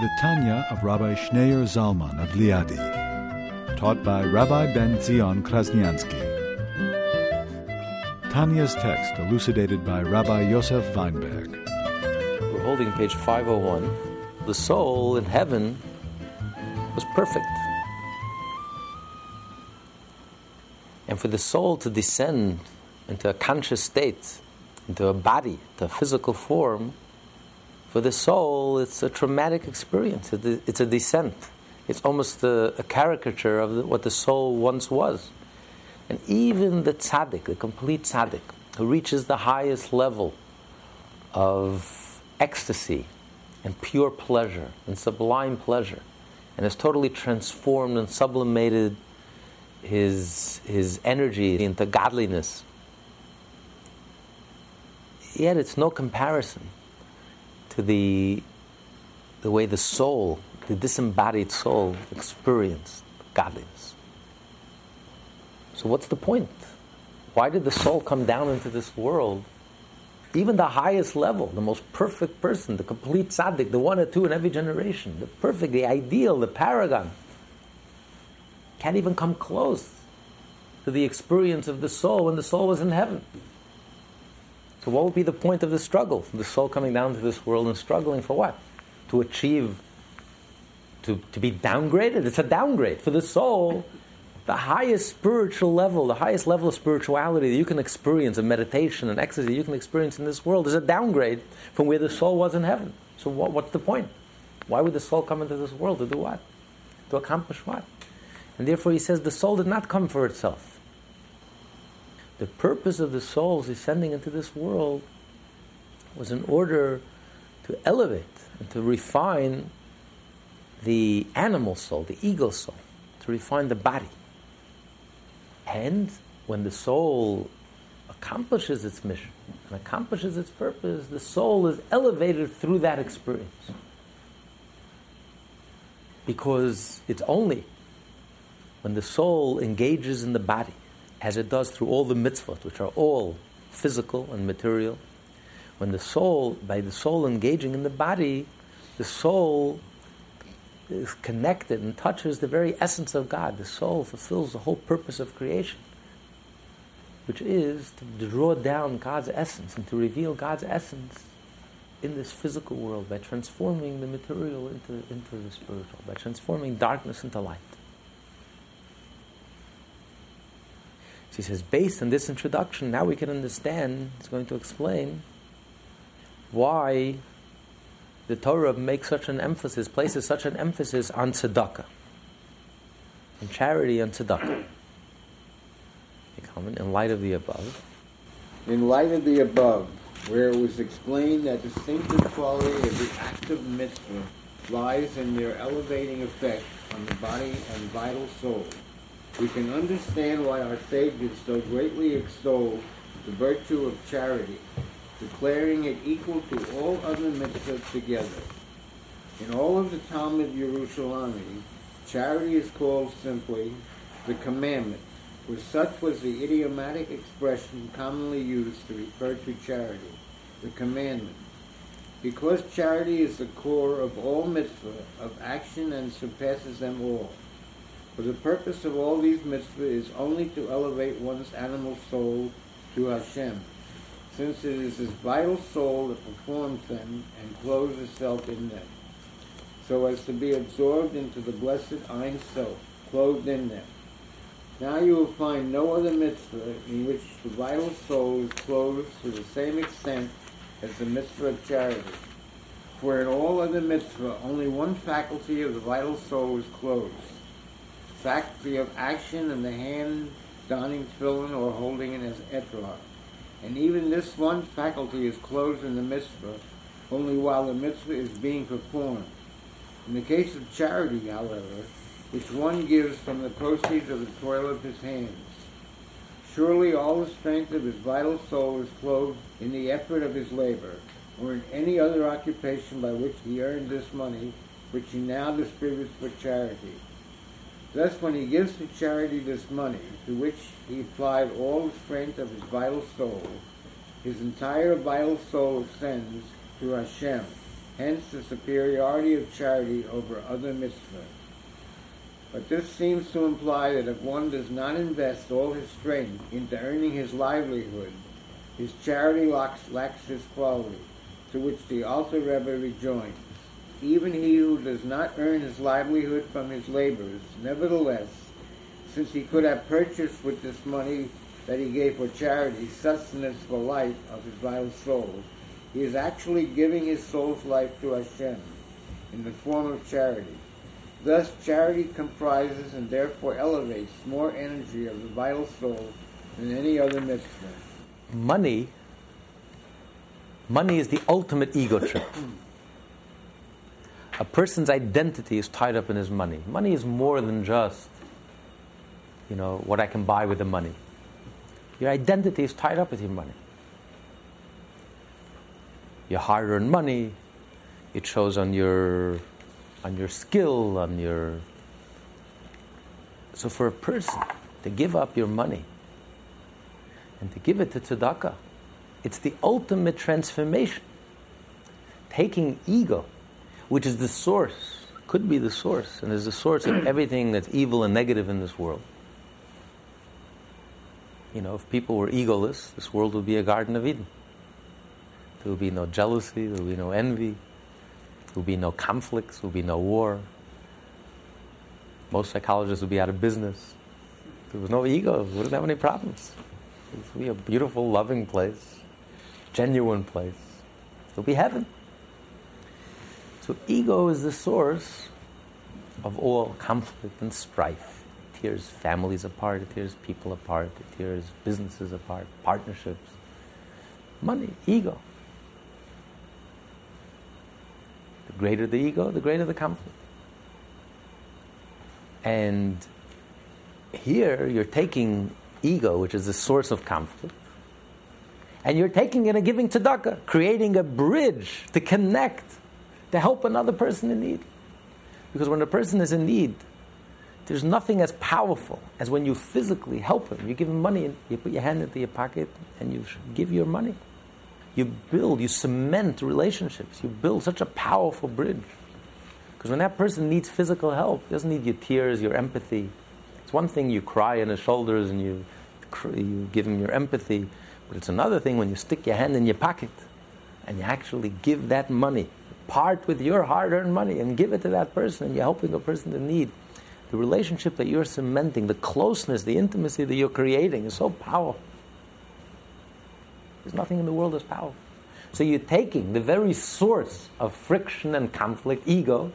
The Tanya of Rabbi Schneur Zalman of Liadi, taught by Rabbi Ben Zion Krasniansky. Tanya's text elucidated by Rabbi Yosef Weinberg. We're holding page 501. The soul in heaven was perfect. And for the soul to descend into a conscious state, into a body, to a physical form, for the soul, it's a traumatic experience. It's a descent. It's almost a, a caricature of the, what the soul once was. And even the tzaddik, the complete tzaddik, who reaches the highest level of ecstasy and pure pleasure and sublime pleasure, and has totally transformed and sublimated his, his energy into godliness. Yet it's no comparison to the, the way the soul, the disembodied soul, experienced godliness. So, what's the point? Why did the soul come down into this world? Even the highest level, the most perfect person, the complete tzaddik, the one or two in every generation, the perfect, the ideal, the paragon, can't even come close to the experience of the soul when the soul was in heaven. So, what would be the point of the struggle? The soul coming down to this world and struggling for what? To achieve, to, to be downgraded? It's a downgrade. For the soul, the highest spiritual level, the highest level of spirituality that you can experience, of meditation and ecstasy you can experience in this world, is a downgrade from where the soul was in heaven. So, what, what's the point? Why would the soul come into this world? To do what? To accomplish what? And therefore, he says the soul did not come for itself the purpose of the souls descending into this world was in order to elevate and to refine the animal soul, the ego soul, to refine the body. And when the soul accomplishes its mission and accomplishes its purpose, the soul is elevated through that experience. Because it's only when the soul engages in the body as it does through all the mitzvot, which are all physical and material, when the soul, by the soul engaging in the body, the soul is connected and touches the very essence of God. The soul fulfills the whole purpose of creation, which is to draw down God's essence and to reveal God's essence in this physical world by transforming the material into, into the spiritual, by transforming darkness into light. So he says, based on this introduction, now we can understand, he's going to explain why the Torah makes such an emphasis, places such an emphasis on tzedakah, and charity and tzedakah. A comment in light of the above. In light of the above, where it was explained that the distinctive quality of the act of mitzvah lies in their elevating effect on the body and vital soul we can understand why our sages so greatly extol the virtue of charity, declaring it equal to all other mitzvahs together. In all of the Talmud Yerushalmi, charity is called simply the commandment, for such was the idiomatic expression commonly used to refer to charity, the commandment. Because charity is the core of all mitzvah, of action and surpasses them all. For the purpose of all these mitzvahs is only to elevate one's animal soul to Hashem, since it is his vital soul that performs them and clothes itself in them, so as to be absorbed into the blessed Ein Sof, clothed in them. Now you will find no other mitzvah in which the vital soul is clothed to the same extent as the mitzvah of charity. For in all other mitzvah, only one faculty of the vital soul is closed faculty of action and the hand donning tefillin or holding as etrog. And even this one faculty is closed in the mitzvah only while the mitzvah is being performed. In the case of charity, however, which one gives from the proceeds of the toil of his hands. Surely all the strength of his vital soul is clothed in the effort of his labor, or in any other occupation by which he earned this money, which he now distributes for charity. Thus, when he gives to charity this money, to which he applied all the strength of his vital soul, his entire vital soul ascends to Hashem, hence the superiority of charity over other mitzvahs. But this seems to imply that if one does not invest all his strength into earning his livelihood, his charity lacks, lacks his quality, to which the Alter Rebbe rejoins. Even he who does not earn his livelihood from his labors, nevertheless, since he could have purchased with this money that he gave for charity sustenance for life of his vital soul, he is actually giving his soul's life to Hashem in the form of charity. Thus, charity comprises and therefore elevates more energy of the vital soul than any other mitzvah. Money, money is the ultimate ego trip. A person's identity is tied up in his money. Money is more than just, you know, what I can buy with the money. Your identity is tied up with your money. Your hard-earned money, it shows on your on your skill, on your. So for a person to give up your money and to give it to tzedakah, it's the ultimate transformation. Taking ego, which is the source, could be the source, and is the source of everything that's evil and negative in this world. You know, if people were egoless, this world would be a Garden of Eden. There would be no jealousy, there would be no envy, there would be no conflicts, there would be no war. Most psychologists would be out of business. There was no ego, we wouldn't have any problems. It would be a beautiful, loving place, genuine place. It will be heaven. So, ego is the source of all conflict and strife. It tears families apart, it tears people apart, it tears businesses apart, partnerships. Money, ego. The greater the ego, the greater the conflict. And here you're taking ego, which is the source of conflict, and you're taking it and giving tzedakah, creating a bridge to connect, to help another person in need. Because when a person is in need, there's nothing as powerful as when you physically help him. You give him money, and you put your hand into your pocket, and you give your money. You build, you cement relationships. You build such a powerful bridge. Because when that person needs physical help, he doesn't need your tears, your empathy. It's one thing you cry on his shoulders and you, you give him your empathy, but it's another thing when you stick your hand in your pocket and you actually give that money, part with your hard earned money and give it to that person and you're helping a person in need. The relationship that you're cementing, the closeness, the intimacy that you're creating is so powerful. There's nothing in the world as powerful. So you're taking the very source of friction and conflict, ego,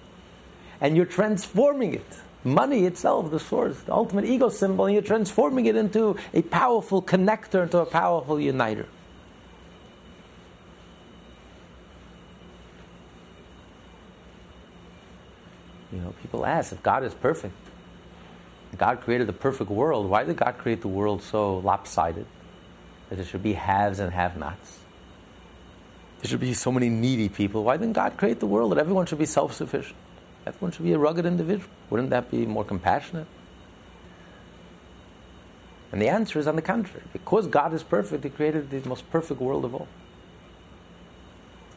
and you're transforming it. Money itself, the source, the ultimate ego symbol, and you're transforming it into a powerful connector, into a powerful uniter. People ask if God is perfect. God created the perfect world. Why did God create the world so lopsided? that there should be haves and have nots. There should be so many needy people. Why didn't God create the world that everyone should be self sufficient? Everyone should be a rugged individual. Wouldn't that be more compassionate? And the answer is on the contrary. Because God is perfect, He created the most perfect world of all.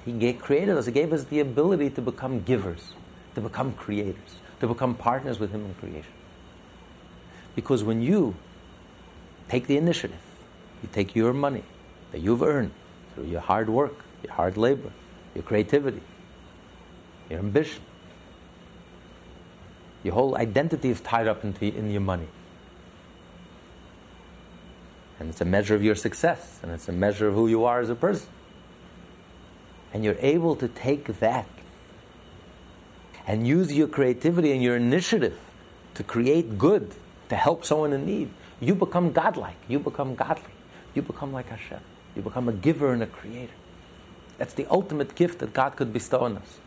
He created us, He gave us the ability to become givers, to become creators, to become partners with Him in creation. Because when you take the initiative, you take your money that you've earned through your hard work, your hard labor, your creativity, your ambition. Your whole identity is tied up into, in your money. And it's a measure of your success, and it's a measure of who you are as a person. And you're able to take that and use your creativity and your initiative to create good, to help someone in need. You become godlike, you become godly you become like Hashem. You become a giver and a creator. That's the ultimate gift that God could bestow on us.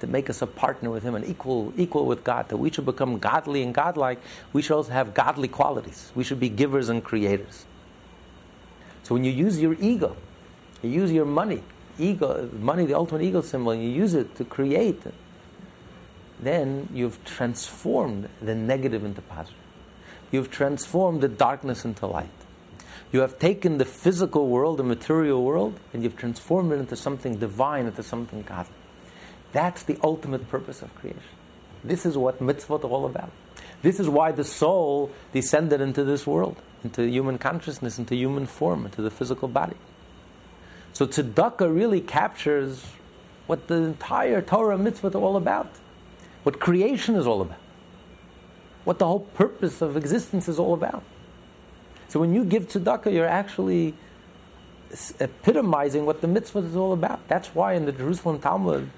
to make us a partner with Him and equal, equal with God, that we should become godly and godlike, we should also have godly qualities. We should be givers and creators. So when you use your ego, you use your money, ego, money, the ultimate ego symbol, and you use it to create, then you've transformed the negative into positive. You've transformed the darkness into light. You have taken the physical world, the material world, and you've transformed it into something divine, into something godly. That's the ultimate purpose of creation. This is what mitzvot are all about. This is why the soul descended into this world, into human consciousness, into human form, into the physical body. So tzedakah really captures what the entire Torah mitzvot are all about, what creation is all about, what the whole purpose of existence is all about. So when you give tzedakah, you're actually epitomizing what the mitzvah is all about. That's why in the Jerusalem Talmud,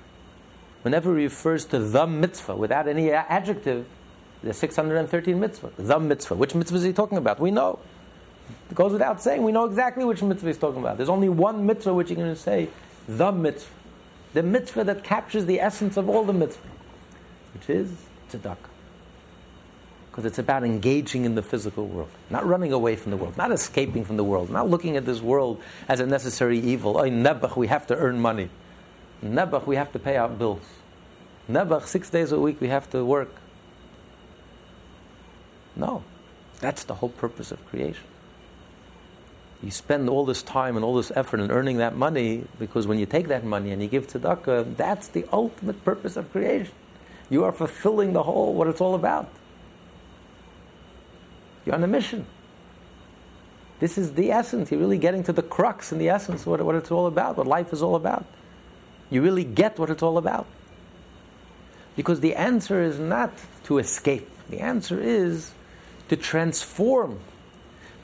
whenever it refers to the mitzvah without any adjective, the 613 mitzvah, the mitzvah. Which mitzvah is he talking about? We know. It goes without saying. We know exactly which mitzvah he's talking about. There's only one mitzvah which going to say, the mitzvah. The mitzvah that captures the essence of all the mitzvah, which is tzedakah because it's about engaging in the physical world, not running away from the world, not escaping from the world, not looking at this world as a necessary evil. Oh, Nebuch, we have to earn money. Nebuch, we have to pay our bills. Nebuch, six days a week, we have to work. No, that's the whole purpose of creation. You spend all this time and all this effort in earning that money because when you take that money and you give tzedakah, that's the ultimate purpose of creation. You are fulfilling the whole, what it's all about. You're on a mission. This is the essence. You're really getting to the crux and the essence, what, what it's all about, what life is all about. You really get what it's all about. Because the answer is not to escape, the answer is to transform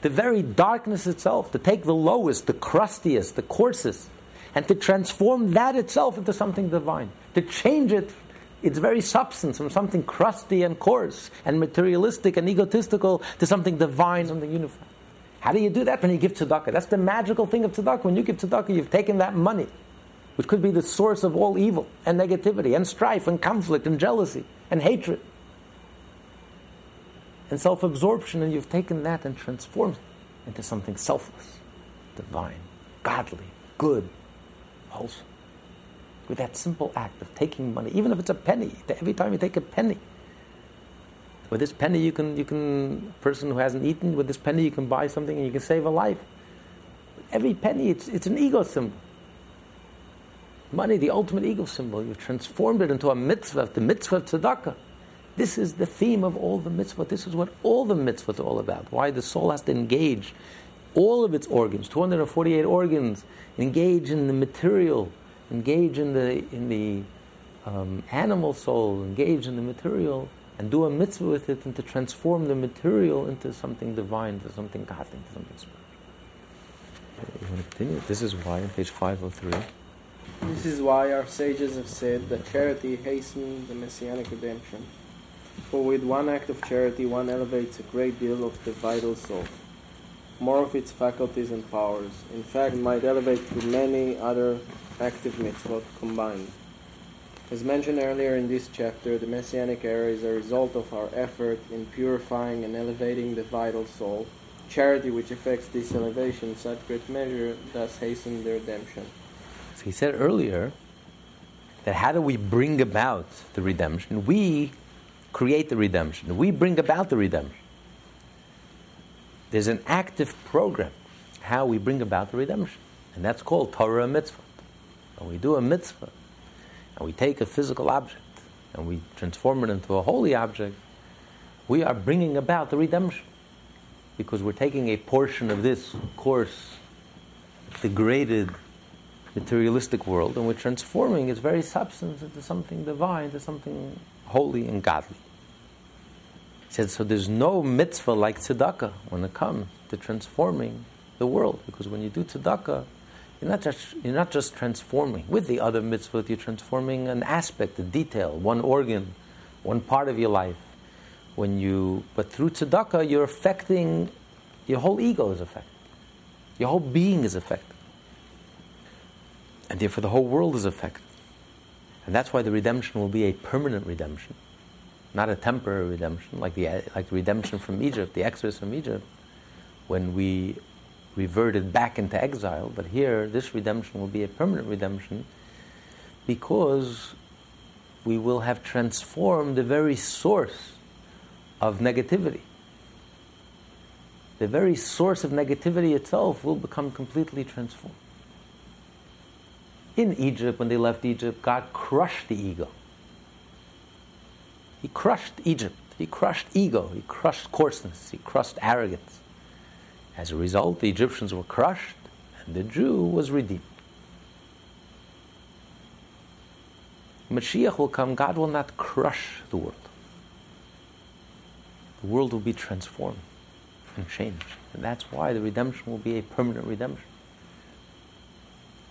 the very darkness itself, to take the lowest, the crustiest, the coarsest, and to transform that itself into something divine, to change it its very substance from something crusty and coarse and materialistic and egotistical to something divine, something unified. How do you do that when you give tzedakah? That's the magical thing of tzedakah. When you give tzedakah, you've taken that money, which could be the source of all evil and negativity and strife and conflict and jealousy and hatred and self absorption, and you've taken that and transformed it into something selfless, divine, godly, good, wholesome with that simple act of taking money, even if it's a penny, every time you take a penny. With this penny, you can, you can, person who hasn't eaten, with this penny, you can buy something and you can save a life. Every penny, it's, it's an ego symbol. Money, the ultimate ego symbol. You've transformed it into a mitzvah, the mitzvah of tzedakah. This is the theme of all the mitzvah. This is what all the mitzvahs are all about. Why the soul has to engage all of its organs, 248 organs, engage in the material engage in the, in the um, animal soul, engage in the material, and do a mitzvah with it, and to transform the material into something divine, into something godly, into something spiritual. You want to continue? This is why, on page 503. This is why our sages have said that charity hastens the messianic redemption. For with one act of charity, one elevates a great deal of the vital soul, more of its faculties and powers. In fact, might elevate to many other active mitzvot combined. As mentioned earlier in this chapter, the Messianic era is a result of our effort in purifying and elevating the vital soul. Charity, which affects this elevation in such great measure, thus hastens the redemption. So he said earlier that how do we bring about the redemption? We create the redemption. We bring about the redemption. There's an active program how we bring about the redemption, and that's called Torah mitzvah. When we do a mitzvah, and we take a physical object, and we transform it into a holy object, we are bringing about the redemption. Because we're taking a portion of this coarse, degraded, materialistic world, and we're transforming its very substance into something divine, into something holy and godly. He said, so there's no mitzvah like tzedakah when it comes to transforming the world. Because when you do tzedakah, you're not just, you're not just transforming. With the other mitzvot, you're transforming an aspect, a detail, one organ, one part of your life. When you, but through tzedakah, you're affecting, your whole ego is affected. Your whole being is affected. And therefore the whole world is affected. And that's why the redemption will be a permanent redemption, not a temporary redemption, like the, like redemption from Egypt, the exodus from Egypt, when we reverted back into exile. But here, this redemption will be a permanent redemption because we will have transformed the very source of negativity. The very source of negativity itself will become completely transformed. In Egypt, when they left Egypt, God crushed the ego. He crushed Egypt. He crushed ego. He crushed coarseness. He crushed arrogance. As a result, the Egyptians were crushed and the Jew was redeemed. Mashiach will come, God will not crush the world. The world will be transformed and changed. And that's why the redemption will be a permanent redemption.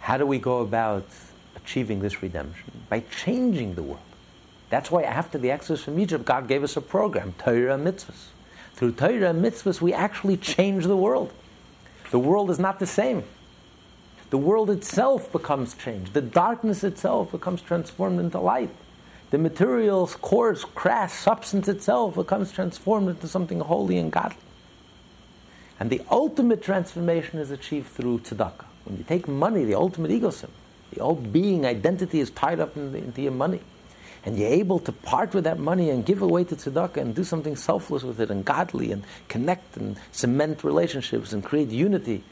How do we go about achieving this redemption? By changing the world. That's why after the exodus from Egypt, God gave us a program, Torah and mitzvahs. Through Torah and mitzvahs, we actually change the world. The world is not the same. The world itself becomes changed. The darkness itself becomes transformed into light. The material, coarse, crass substance itself becomes transformed into something holy and godly. And the ultimate transformation is achieved through tzedakah. When you take money, the ultimate egoism, the old being identity is tied up in the, into your money and you're able to part with that money and give away to tzedakah and do something selfless with it and godly and connect and cement relationships and create unity,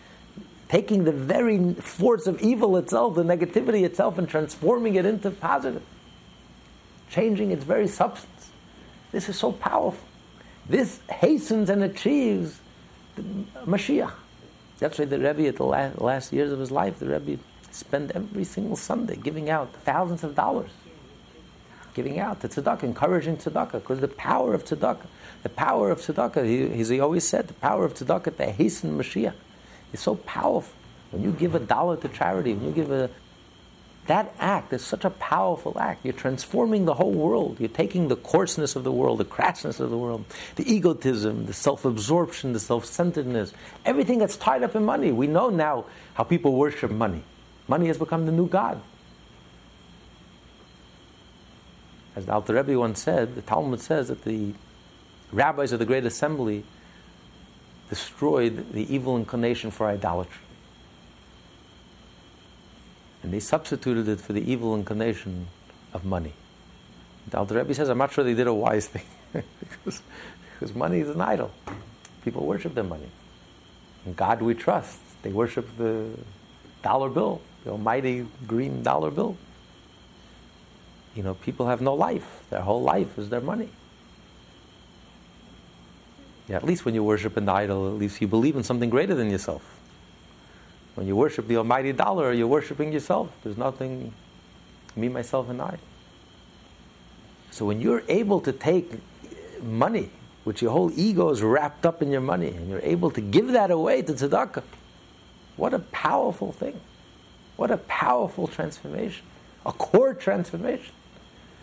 taking the very force of evil itself, the negativity itself, and transforming it into positive, changing its very substance. This is so powerful. This hastens and achieves the Mashiach. That's why the Rebbe, at the last, last years of his life, the Rebbe spent every single Sunday giving out thousands of dollars giving out the tzedakah, encouraging tzedakah, because the power of tzedakah, the power of tzedakah, he, he always said, the power of tzedakah to hasten Mashiach is so powerful. When you give a dollar to charity, when you give a that act is such a powerful act. You're transforming the whole world. You're taking the coarseness of the world, the crassness of the world, the egotism, the self absorption, the self centeredness, everything that's tied up in money. We know now how people worship money. Money has become the new God. As the Alter Rebbe once said, the Talmud says that the rabbis of the Great Assembly destroyed the evil inclination for idolatry. And they substituted it for the evil inclination of money. The Alter Rebbe says, I'm not sure they did a wise thing because, because money is an idol. People worship their money. God we trust. They worship the dollar bill, the almighty green dollar bill you know, people have no life. Their whole life is their money. Yeah, at least when you worship an idol, at least you believe in something greater than yourself. When you worship the almighty dollar, you're worshiping yourself. There's nothing, me, myself, and I. So when you're able to take money, which your whole ego is wrapped up in your money, and you're able to give that away to tzedakah, what a powerful thing. What a powerful transformation. A core transformation.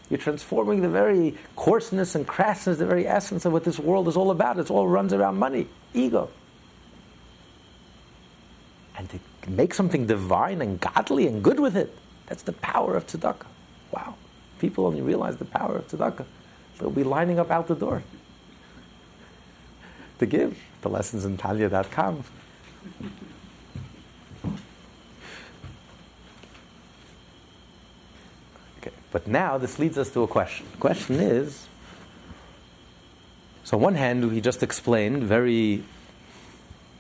You're transforming the very coarseness and crassness, the very essence of what this world is all about. It all runs around money, ego. And to make something divine and godly and good with it, that's the power of tzedakah. Wow. People only realize the power of tzedakah. They'll be lining up out the door to give. The lessons in Tanya.com. But now this leads us to a question. The question is so, on one hand, he just explained very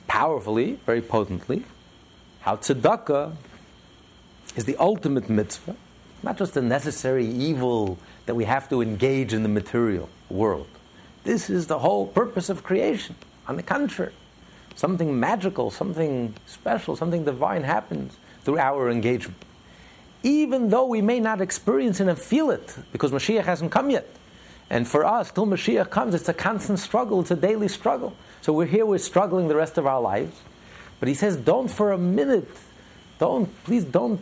powerfully, very potently, how tzedakah is the ultimate mitzvah, not just a necessary evil that we have to engage in the material world. This is the whole purpose of creation. On the contrary, something magical, something special, something divine happens through our engagement even though we may not experience it and feel it, because Mashiach hasn't come yet. And for us, till Mashiach comes, it's a constant struggle, it's a daily struggle. So we're here, we're struggling the rest of our lives. But he says, don't for a minute, don't, please don't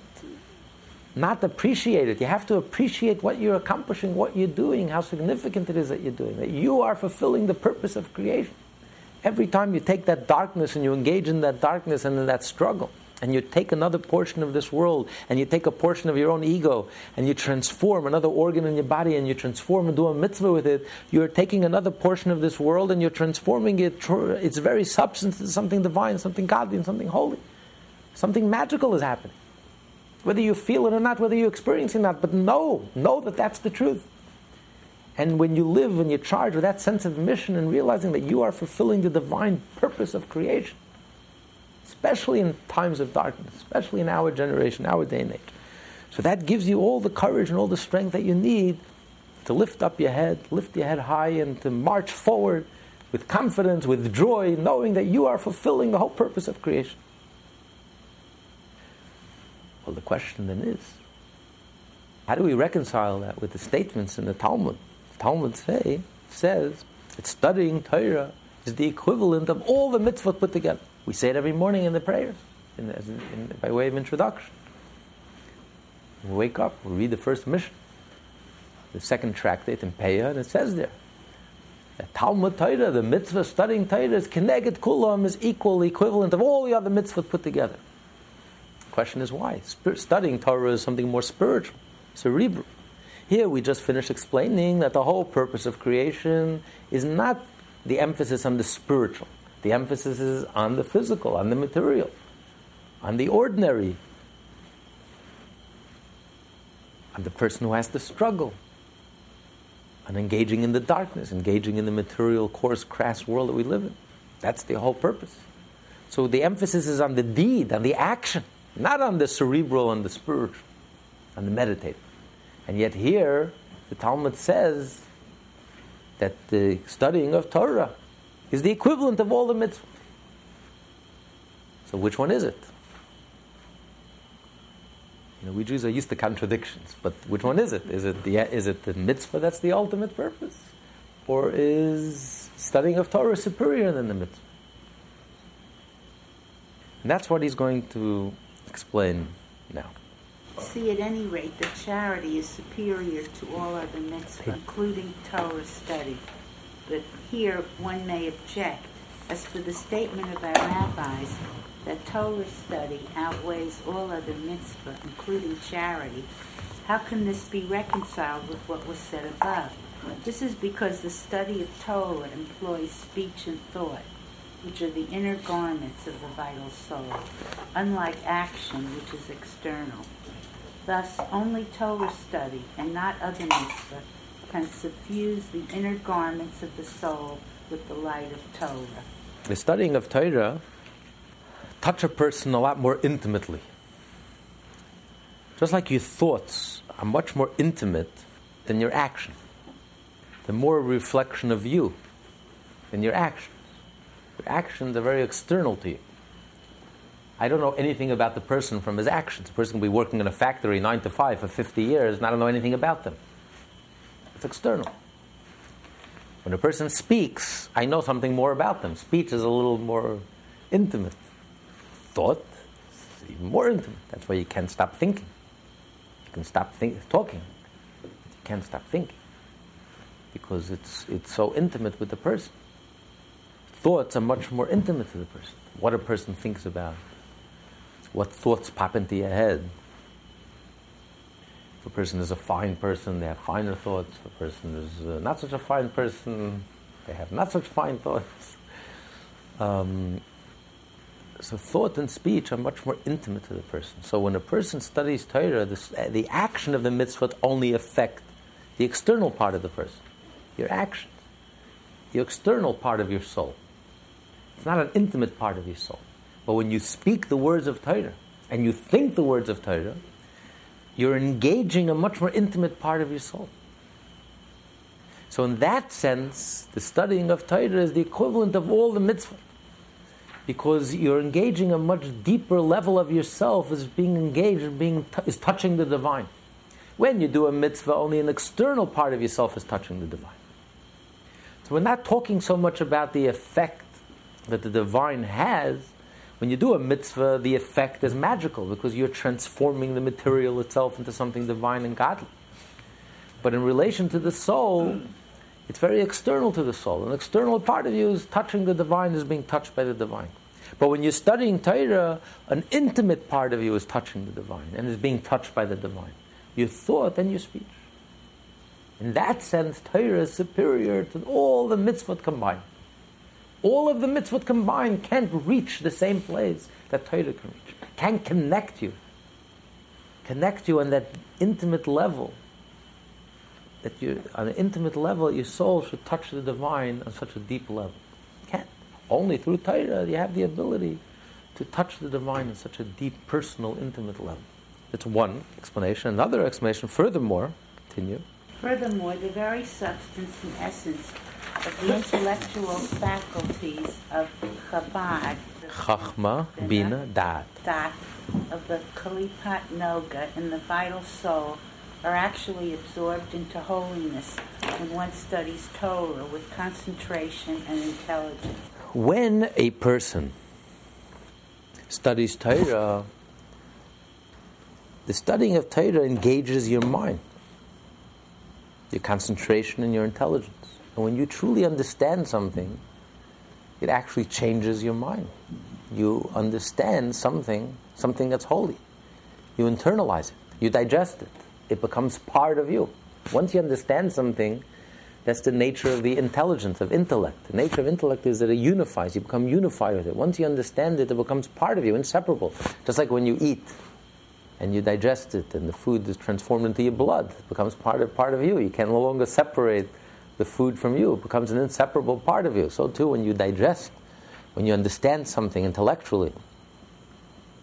not appreciate it. You have to appreciate what you're accomplishing, what you're doing, how significant it is that you're doing, that you are fulfilling the purpose of creation. Every time you take that darkness and you engage in that darkness and in that struggle, and you take another portion of this world, and you take a portion of your own ego, and you transform another organ in your body, and you transform and do a mitzvah with it, you're taking another portion of this world and you're transforming it, its very substance into something divine, something godly, and something holy. Something magical is happening. Whether you feel it or not, whether you're experiencing that, but know, know that that's the truth. And when you live and you're charged with that sense of mission and realizing that you are fulfilling the divine purpose of creation, especially in times of darkness, especially in our generation, our day and age. So that gives you all the courage and all the strength that you need to lift up your head, lift your head high, and to march forward with confidence, with joy, knowing that you are fulfilling the whole purpose of creation. Well, the question then is how do we reconcile that with the statements in the Talmud? The Talmud say, says that studying Torah is the equivalent of all the mitzvot put together. We say it every morning in the prayers, in, in, by way of introduction. We wake up, we read the first Mishnah, the second tractate in Peah, and it says there that Talmud Torah, the mitzvah studying Torah, is Keneged Kulam, is equal, equivalent of all the other mitzvot put together. The question is why? studying Torah is something more spiritual, cerebral. Here we just finished explaining that the whole purpose of creation is not the emphasis on the spiritual. The emphasis is on the physical, on the material, on the ordinary, on the person who has to struggle, on engaging in the darkness, engaging in the material, coarse, crass world that we live in. That's the whole purpose. So the emphasis is on the deed, on the action, not on the cerebral and the spiritual, on the meditative. And yet here, the Talmud says that the studying of Torah is the equivalent of all the mitzvahs. So which one is it? You know, we Jews are used to contradictions, but which one is it? Is it the, is it the mitzvah that's the ultimate purpose? Or is studying of Torah superior than the mitzvah? And that's what he's going to explain now. See, at any rate, that charity is superior to all other mitzvahs, including Torah study. But here one may object, as for the statement of our rabbis that Torah study outweighs all other mitzvah, including charity, how can this be reconciled with what was said above? This is because the study of Torah employs speech and thought, which are the inner garments of the vital soul, unlike action, which is external. Thus, only Torah study and not other mitzvah can suffuse the inner garments of the soul with the light of Torah. The studying of Torah touch a person a lot more intimately. Just like your thoughts are much more intimate than your action. They're more reflection of you than your actions. Your actions are very external to you. I don't know anything about the person from his actions. A person can be working in a factory nine to five for 50 years, and I don't know anything about them. It's external. When a person speaks, I know something more about them. Speech is a little more intimate. Thought is even more intimate. That's why you can't stop thinking. You can stop think- talking, but you can't stop thinking because it's, it's so intimate with the person. Thoughts are much more intimate to the person. What a person thinks about, what thoughts pop into your head, a person is a fine person, they have finer thoughts. If a person is uh, not such a fine person, they have not such fine thoughts. Um, so thought and speech are much more intimate to the person. So when a person studies Torah, the action of the mitzvot only affect the external part of the person, your actions, the external part of your soul. It's not an intimate part of your soul. But when you speak the words of Torah and you think the words of Torah, you're engaging a much more intimate part of your soul. So, in that sense, the studying of Torah is the equivalent of all the mitzvah. Because you're engaging a much deeper level of yourself is being engaged, being t- is touching the divine. When you do a mitzvah, only an external part of yourself is touching the divine. So we're not talking so much about the effect that the divine has, when you do a mitzvah, the effect is magical because you're transforming the material itself into something divine and godly. But in relation to the soul, it's very external to the soul. An external part of you is touching the divine, is being touched by the divine. But when you're studying Torah, an intimate part of you is touching the divine and is being touched by the divine. Your thought and your speech. In that sense, Torah is superior to all the mitzvot combined. All of the mitzvot combined can't reach the same place that Torah can reach, can connect you. Connect you on that intimate level. That you, on an intimate level, your soul should touch the divine on such a deep level. Can't. Only through Torah you have the ability to touch the divine on such a deep, personal, intimate level. That's one explanation. Another explanation, furthermore, continue. Furthermore, the very substance and essence of the intellectual faculties of Chabad, the Chachma, Bina, Dat. dat of the Kalipat Noga in the vital soul are actually absorbed into holiness when one studies Torah with concentration and intelligence. When a person studies Torah, the studying of Torah engages your mind, your concentration, and your intelligence. And when you truly understand something, it actually changes your mind. You understand something, something that's holy. You internalize it, you digest it, it becomes part of you. Once you understand something, that's the nature of the intelligence, of intellect. The nature of intellect is that it unifies, you become unified with it. Once you understand it, it becomes part of you, inseparable. Just like when you eat and you digest it and the food is transformed into your blood, it becomes part of, part of you. You can no longer separate the food from you, it becomes an inseparable part of you. So, too, when you digest, when you understand something intellectually,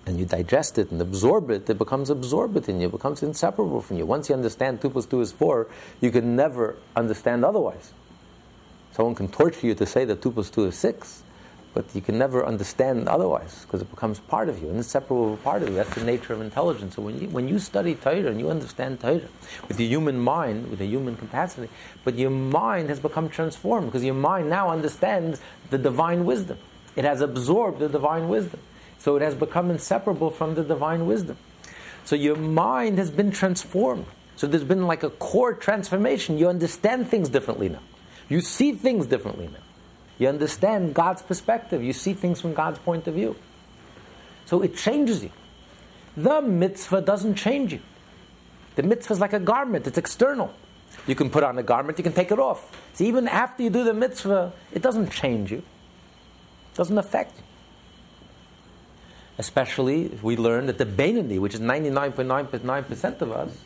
and you digest it and absorb it, it becomes absorbed in you, it becomes inseparable from you. Once you understand 2 plus 2 is 4, you can never understand otherwise. Someone can torture you to say that 2 plus 2 is 6, but you can never understand otherwise because it becomes part of you, an inseparable part of you. That's the nature of intelligence. So when you, when you study Torah and you understand Torah with your human mind, with a human capacity, but your mind has become transformed because your mind now understands the divine wisdom. It has absorbed the divine wisdom. So it has become inseparable from the divine wisdom. So your mind has been transformed. So there's been like a core transformation. You understand things differently now. You see things differently now. You understand God's perspective. You see things from God's point of view. So it changes you. The mitzvah doesn't change you. The mitzvah is like a garment, it's external. You can put on a garment, you can take it off. So even after you do the mitzvah, it doesn't change you, it doesn't affect you. Especially if we learn that the Beinoni, which is 99.9% of us,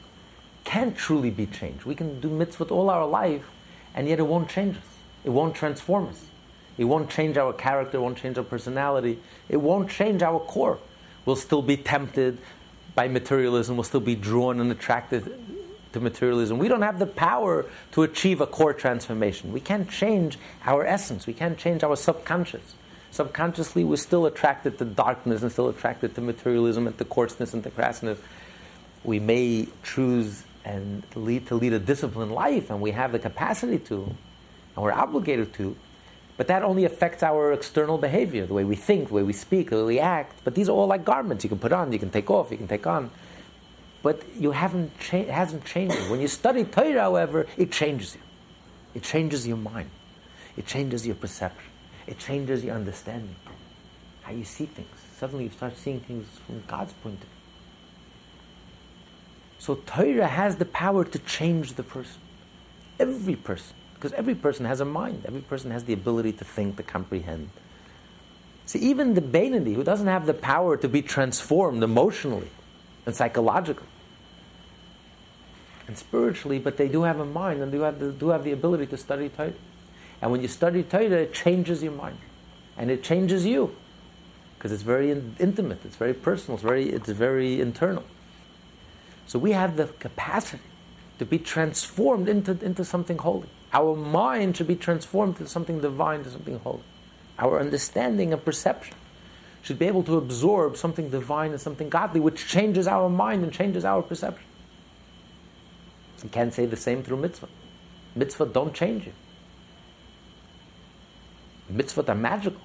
can't truly be changed. We can do mitzvah all our life, and yet it won't change us. It won't transform us. It won't change our character, it won't change our personality, it won't change our core. We'll still be tempted by materialism, we'll still be drawn and attracted to materialism. We don't have the power to achieve a core transformation. We can't change our essence, we can't change our subconscious. Subconsciously, we're still attracted to darkness and still attracted to materialism and to coarseness and to crassness. We may choose and lead to lead a disciplined life, and we have the capacity to, and we're obligated to, but that only affects our external behavior, the way we think, the way we speak, the way we act. But these are all like garments you can put on, you can take off, you can take on. But you haven't cha- it hasn't changed. When you study Torah, however, it changes you. It changes your mind. It changes your perception. It changes your understanding. How you see things. Suddenly you start seeing things from God's point of view. So Torah has the power to change the person. Every person. Because every person has a mind. Every person has the ability to think, to comprehend. See, even the Beinoni, who doesn't have the power to be transformed emotionally and psychologically and spiritually, but they do have a mind and they do have the, do have the ability to study Torah. And when you study Torah, it changes your mind. And it changes you. Because it's very in- intimate, it's very personal, it's very, it's very internal. So we have the capacity to be transformed into, into something holy. Our mind should be transformed into something divine, to something holy. Our understanding and perception should be able to absorb something divine and something godly, which changes our mind and changes our perception. You can't say the same through mitzvah. Mitzvah don't change you. Mitzvah are magical.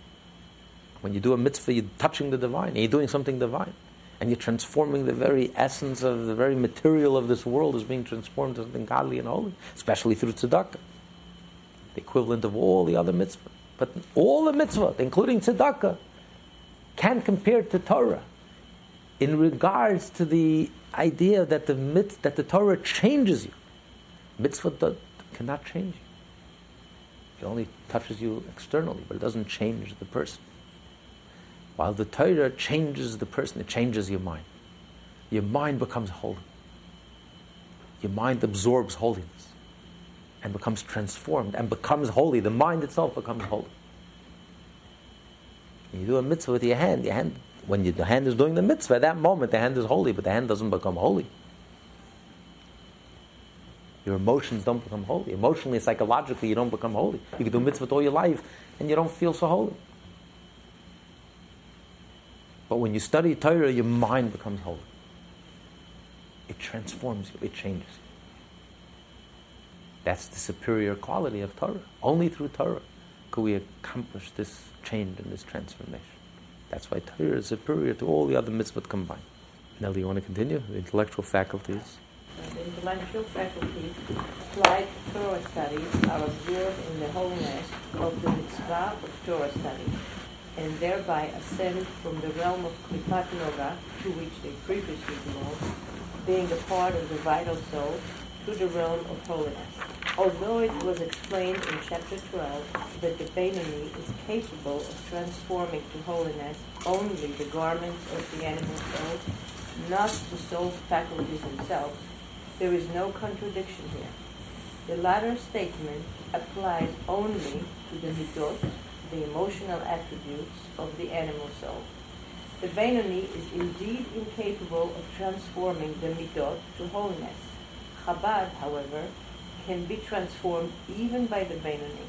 When you do a mitzvah, you're touching the divine, and you're doing something divine. And you're transforming the very essence of the very material of this world is being transformed to something godly and holy, especially through tzedakah. The equivalent of all the other mitzvah. But all the mitzvah, including tzedakah, can't compare to Torah in regards to the idea that the mit, that the Torah changes you. Mitzvah cannot change you. It only touches you externally, but it doesn't change the person. While the Torah changes the person, it changes your mind. Your mind becomes holy. Your mind absorbs holiness and becomes transformed and becomes holy. The mind itself becomes holy. You do a mitzvah with your hand, your hand when you, the hand is doing the mitzvah, at that moment the hand is holy, but the hand doesn't become holy. Your emotions don't become holy. Emotionally, psychologically, you don't become holy. You can do mitzvah all your life and you don't feel so holy. But when you study Torah, your mind becomes holy. It transforms you, it changes you. That's the superior quality of Torah. Only through Torah could we accomplish this change and this transformation. That's why Torah is superior to all the other mitzvot combined. Nelly, you want to continue? The intellectual faculties. The intellectual faculties applied to Torah studies are observed in the holiness of the mitzvah of Torah study, and thereby ascend from the realm of Klipat Noga, to which they previously belonged, being a part of the vital soul, to the realm of holiness. Although it was explained in chapter 12 that the Beinoni is capable of transforming to holiness only the garments of the animal soul, not the soul faculties themselves, there is no contradiction here. The latter statement applies only to the midot, the emotional attributes of the animal soul. The Beinoni is indeed incapable of transforming the midot to holiness. Chabad, however, can be transformed even by the Beinoni.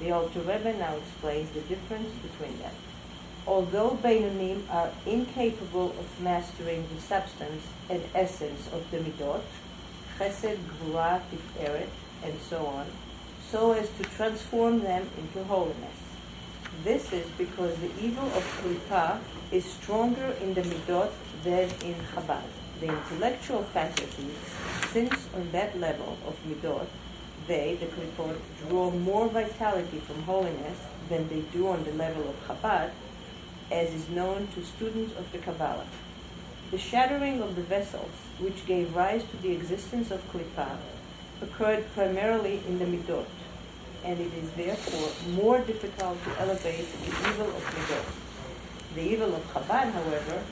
The Alter Rebbe now explains the difference between them. Although Beinonim are incapable of mastering the substance and essence of the Midot, Chesed, Gvura, Tiferet, and so on, so as to transform them into holiness. This is because the evil of Klippa is stronger in the Midot than in Chabad the intellectual faculties, since on that level of midot, they, the Klipot, draw more vitality from holiness than they do on the level of Chabad, as is known to students of the Kabbalah. The shattering of the vessels, which gave rise to the existence of Klippa, occurred primarily in the midot, and it is therefore more difficult to elevate the evil of midot. The evil of Chabad, however,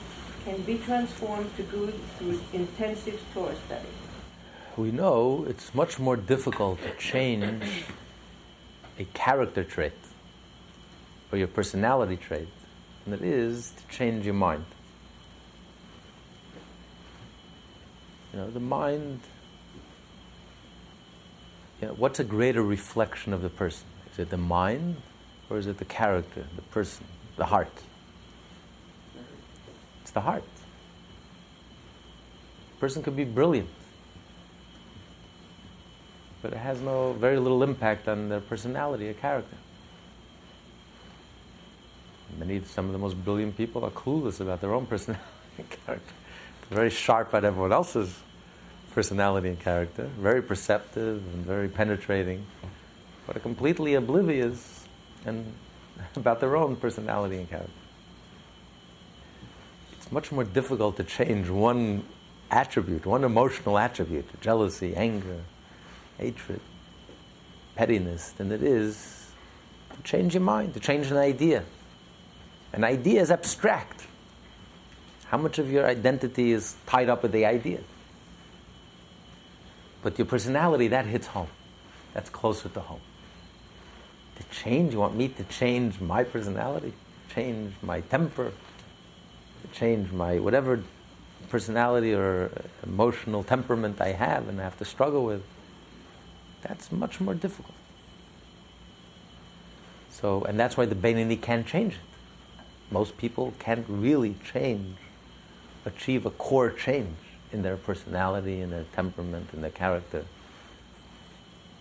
can be transformed to good through intensive Torah study? We know it's much more difficult to change a character trait or your personality trait than it is to change your mind. You know, the mind, you know, what's a greater reflection of the person? Is it the mind or is it the character, the person, the heart? It's the heart. A person could be brilliant, but it has no very little impact on their personality or character. Many, some of the most brilliant people are clueless about their own personality and character. They're very sharp at everyone else's personality and character, very perceptive and very penetrating, but are completely oblivious and about their own personality and character much more difficult to change one attribute, one emotional attribute, jealousy, anger, hatred, pettiness, than it is to change your mind, to change an idea. An idea is abstract. How much of your identity is tied up with the idea? But your personality, that hits home. That's closer to home. To change, you want me to change my personality, change my temper, change my whatever personality or emotional temperament I have and I have to struggle with, that's much more difficult. So, and that's why the Beinoni can't change it. Most people can't really change, achieve a core change in their personality, in their temperament, in their character.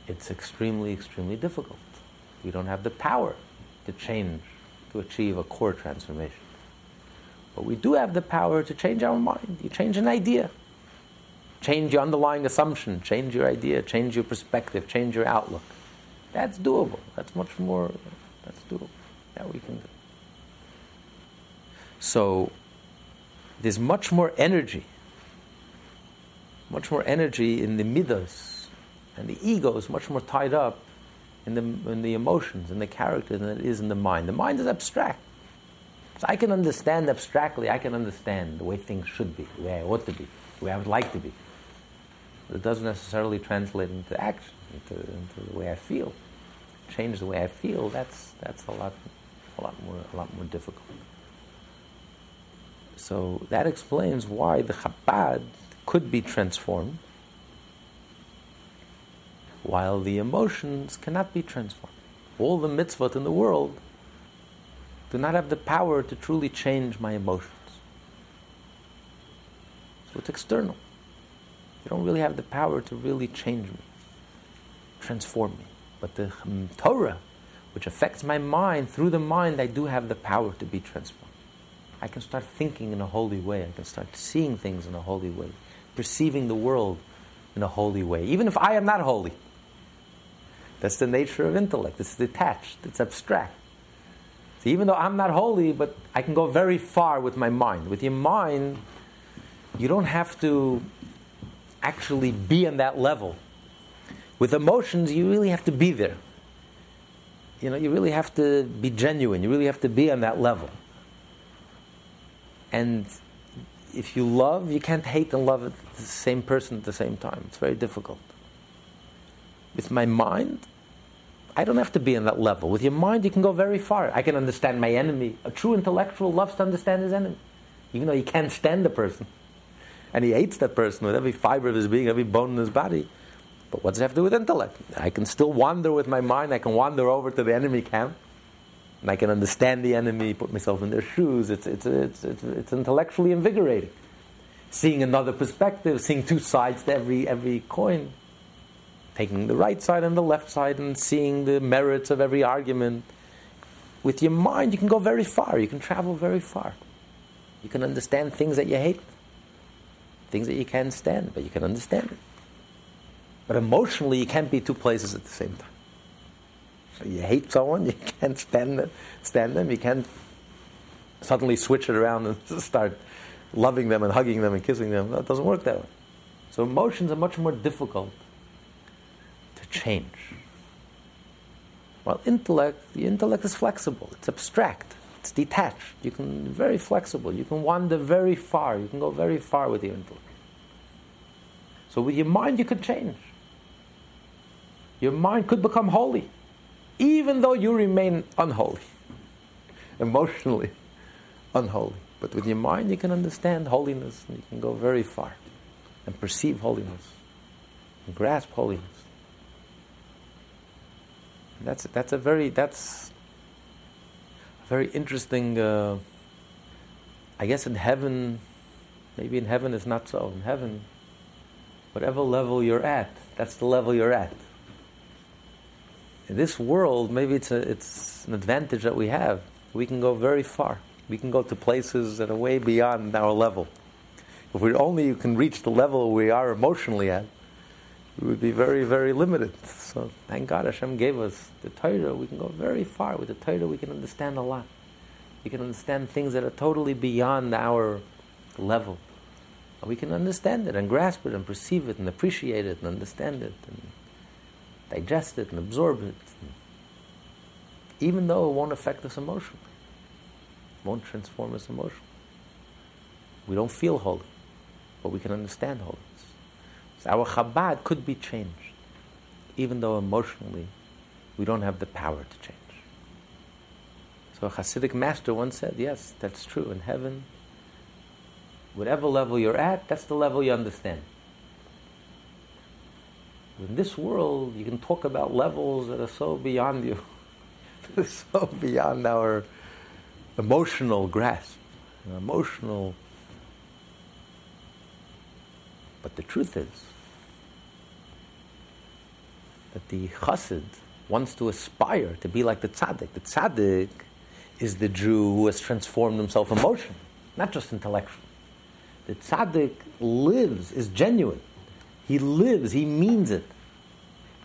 It's extremely, extremely difficult. We don't have the power to change, to achieve a core transformation. But we do have the power to change our mind. You change an idea, change your underlying assumption, change your idea, change your perspective, change your outlook. That's doable. That's much more, that's doable. That we can do. So there's much more energy, much more energy in the midas, and the ego is much more tied up in the, in the emotions and the character than it is in the mind. The mind is abstract. So I can understand abstractly, I can understand the way things should be, the way I ought to be, the way I would like to be. But it doesn't necessarily translate into action, into, into the way I feel. Change the way I feel, that's, that's a, lot, a, lot more, a lot more difficult. So that explains why the Chabad could be transformed, while the emotions cannot be transformed. All the mitzvot in the world do not have the power to truly change my emotions. So it's external. They don't really have the power to really change me, transform me. But the hmm, Torah, which affects my mind, through the mind, I do have the power to be transformed. I can start thinking in a holy way. I can start seeing things in a holy way, perceiving the world in a holy way, even if I am not holy. That's the nature of intellect. It's detached, it's abstract. So even though I'm not holy, but I can go very far with my mind. With your mind, you don't have to actually be on that level. With emotions, you really have to be there. You know, you really have to be genuine. You really have to be on that level. And if you love, you can't hate and love the same person at the same time. It's very difficult. With my mind, I don't have to be on that level. With your mind, you can go very far. I can understand my enemy. A true intellectual loves to understand his enemy, even though he can't stand the person. And he hates that person with every fiber of his being, every bone in his body. But what does it have to do with intellect? I can still wander with my mind. I can wander over to the enemy camp. And I can understand the enemy, put myself in their shoes. It's, it's, it's, it's, it's intellectually invigorating. Seeing another perspective, seeing two sides to every, every coin. Taking the right side and the left side and seeing the merits of every argument. With your mind, you can go very far. You can travel very far. You can understand things that you hate, things that you can't stand, but you can understand it. But emotionally, you can't be two places at the same time. So you hate someone, you can't stand them, stand them, you can't suddenly switch it around and start loving them and hugging them and kissing them. That doesn't work that way. So emotions are much more difficult change. While intellect, the intellect is flexible, it's abstract, it's detached. You can very flexible, you can wander very far, you can go very far with your intellect. So with your mind you can change. Your mind could become holy, even though you remain unholy, emotionally unholy. But with your mind, you can understand holiness and you can go very far and perceive holiness and grasp holiness. That's that's a very that's a very interesting. Uh, I guess in heaven, maybe in heaven it's not so. In heaven, whatever level you're at, that's the level you're at in this world, maybe it's, a, it's an advantage that we have. We can go very far. We can go to places that are way beyond our level. If we only can reach the level we are emotionally at, we would be very, very limited. So thank God Hashem gave us the Torah. We can go very far. With the Torah, we can understand a lot. We can understand things that are totally beyond our level. And we can understand it and grasp it and perceive it and appreciate it and understand it. And digest it and absorb it, even though it won't affect us emotionally, won't transform us emotionally. We don't feel holy, but we can understand holiness. So our Chabad could be changed, even though emotionally we don't have the power to change. So a Hasidic master once said, yes, that's true. In heaven, whatever level you're at, that's the level you understand. In this world, you can talk about levels that are so beyond you, so beyond our emotional grasp, emotional. But the truth is that the chassid wants to aspire to be like the tzaddik. The tzaddik is the Jew who has transformed himself emotionally, not just intellectually. The tzaddik lives, is genuine. He lives, he means it.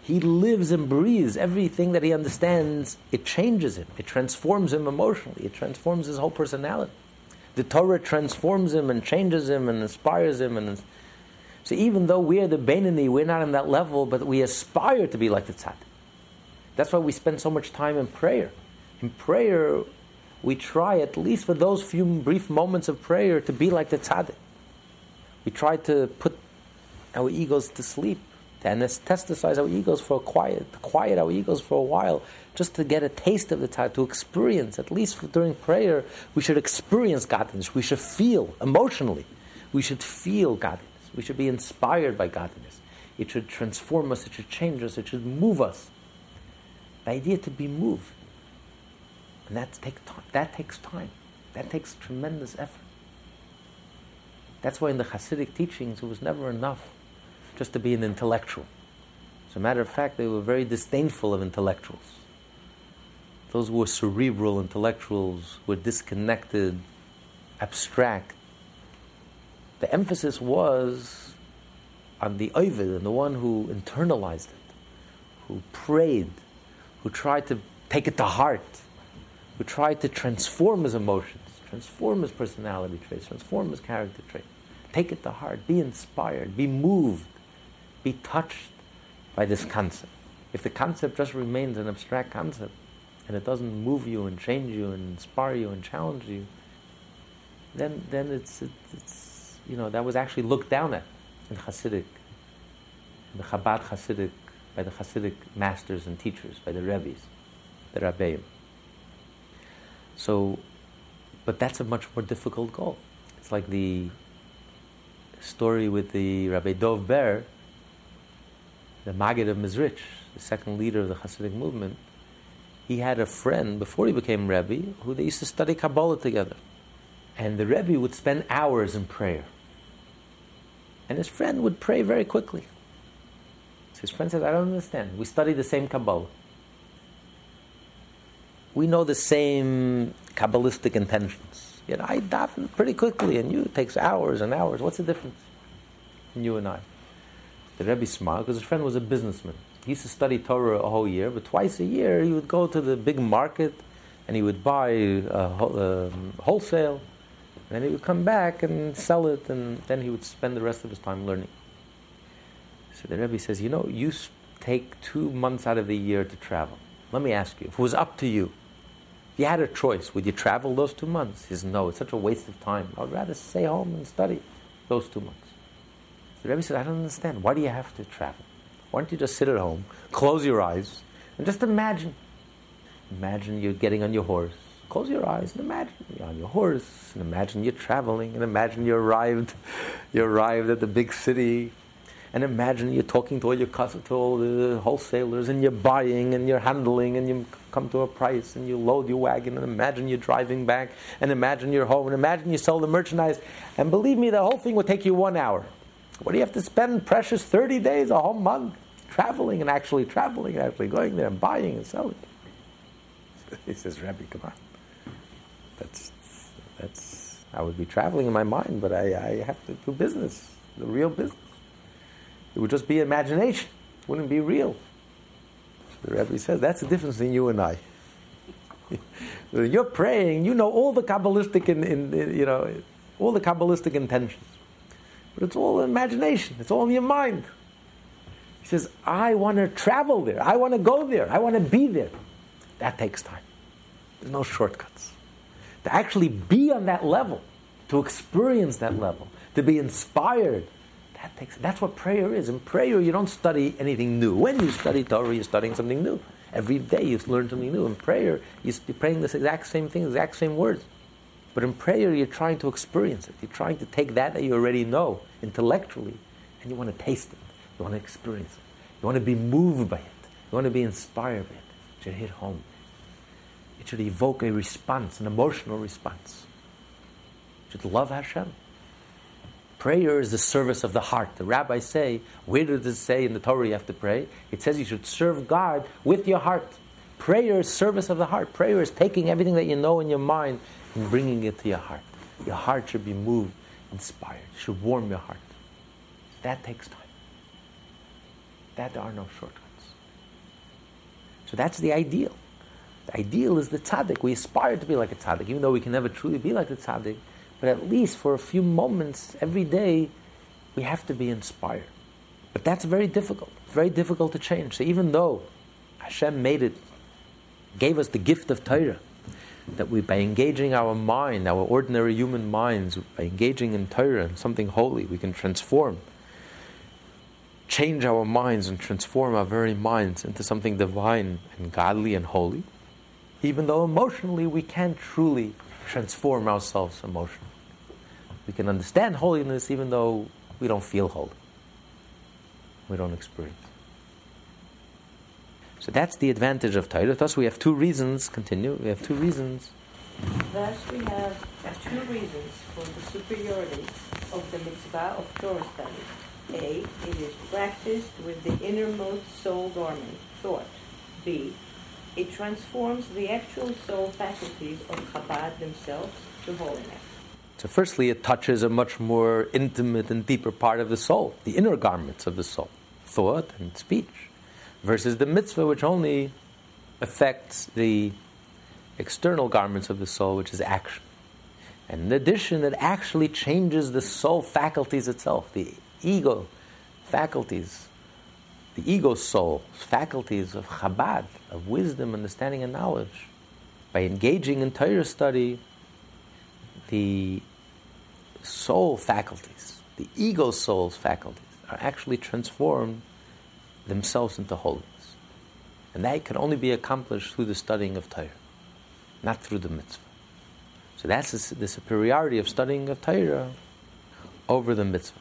He lives and breathes everything that he understands. It changes him, it transforms him emotionally, it transforms his whole personality. The Torah transforms him and changes him and inspires him. And so even though we're the Beinoni, we're not on that level, but we aspire to be like the tzaddik. That's why we spend so much time in prayer. In prayer, we try, at least for those few brief moments of prayer, to be like the tzaddik. We try to put our egos to sleep, to anesthetize our egos for a quiet, to quiet our egos for a while, just to get a taste of the tzaddik, to experience, at least during prayer, we should experience godliness. We should feel emotionally. We should feel godliness. We should be inspired by godliness. It should transform us, it should change us, it should move us. The idea to be moved. And that takes time. That takes time. That takes tremendous effort. That's why in the Hasidic teachings it was never enough just to be an intellectual. As a matter of fact, they were very disdainful of intellectuals. Those were cerebral intellectuals, were disconnected, abstract. The emphasis was on the oved and the one who internalized it, who prayed, who tried to take it to heart, who tried to transform his emotions, transform his personality traits, transform his character traits. Take it to heart, be inspired, be moved, be touched by this concept. If the concept just remains an abstract concept and it doesn't move you and change you and inspire you and challenge you, then, then it's, it's, you know, that was actually looked down at in Hasidic, in the Chabad Hasidic, by the Hasidic masters and teachers, by the Rebbe's, the Rabbeim. So, but that's a much more difficult goal. It's like the story with the Rabbi Dov Ber, the Maggid of Mezritch, the second leader of the Hasidic movement. He had a friend before he became Rebbe who they used to study Kabbalah together. And the Rebbe would spend hours in prayer. And his friend would pray very quickly. So his friend says, I don't understand. We study the same Kabbalah we know the same Kabbalistic intentions. Yet I daven pretty quickly, and you takes hours and hours. What's the difference in you and I? The Rebbe smiled because his friend was a businessman. He used to study Torah a whole year, but twice a year he would go to the big market and he would buy uh, wholesale, and then he would come back and sell it, and then he would spend the rest of his time learning. So the Rebbe says, You know, you take two months out of the year to travel. Let me ask you, if it was up to you, if you had a choice, would you travel those two months? He says, no, it's such a waste of time. I'd rather stay home and study those two months. The Rebbe said, I don't understand. Why do you have to travel? Why don't you just sit at home, close your eyes, and just imagine? Imagine you're getting on your horse. Close your eyes and imagine you're on your horse, and imagine you're traveling, and imagine you arrived, you arrived at the big city, and imagine you're talking to all your customers, to all the wholesalers, and you're buying, and you're handling, and you come to a price, and you load your wagon, and imagine you're driving back, and imagine you're home, and imagine you sell the merchandise, and believe me, the whole thing would take you one hour. What do you have to spend precious 30 days, a whole month, traveling and actually traveling, and actually going there and buying and selling? He says, Rabbi, come on. That's, that's, I would be traveling in my mind, but I, I have to do business, the real business. It would just be imagination. It wouldn't be real. So the Rebbe says that's the difference in you and I. You're praying, you know all the Kabbalistic, in, in, in, you know, all the Kabbalistic intentions. But it's all imagination. It's all in your mind. He says, I want to travel there. I want to go there. I want to be there. That takes time. There's no shortcuts. To actually be on that level, to experience that level, to be inspired, that takes, that's what prayer is. In prayer, you don't study anything new. When you study Torah, you're studying something new. Every day you learn something new. In prayer, you're praying the exact same thing, exact same words. But in prayer, you're trying to experience it. You're trying to take that that you already know intellectually, and you want to taste it. You want to experience it. You want to be moved by it. You want to be inspired by it. To hit home. It should evoke a response, an emotional response. You should love Hashem. Prayer is the service of the heart. The rabbis say, where does it say in the Torah you have to pray? It says you should serve God with your heart. Prayer is service of the heart. Prayer is taking everything that you know in your mind and bringing it to your heart. Your heart should be moved, inspired. Should warm your heart. That takes time. That there are no shortcuts. So that's the ideal. The ideal is the tzaddik. We aspire to be like a tzaddik, even though we can never truly be like the tzaddik but at least for a few moments every day, we have to be inspired. But that's very difficult. Very difficult to change. So even though Hashem made it, gave us the gift of Torah, that we, by engaging our mind, our ordinary human minds, by engaging in Torah and something holy, we can transform, change our minds and transform our very minds into something divine and godly and holy, even though emotionally we can't truly transform ourselves emotionally. We can understand holiness even though we don't feel holy. We don't experience. So that's the advantage of Torah. Thus, we have two reasons. Continue. We have two reasons. Thus, we have two reasons for the superiority of the mitzvah of Torah study. A. It is practiced with the innermost soul garment, thought. B. It transforms the actual soul faculties of Chabad themselves to holiness. So, firstly, it touches a much more intimate and deeper part of the soul, the inner garments of the soul, thought and speech versus the mitzvah, which only affects the external garments of the soul, which is action. And in addition, it actually changes the soul faculties itself, the ego faculties, the ego soul faculties of Chabad, of wisdom, understanding, and knowledge. By engaging in Torah study, the soul faculties, the ego soul's faculties, are actually transformed themselves into holiness. And that can only be accomplished through the studying of Torah, not through the mitzvah. So that's the superiority of studying of Torah over the mitzvah.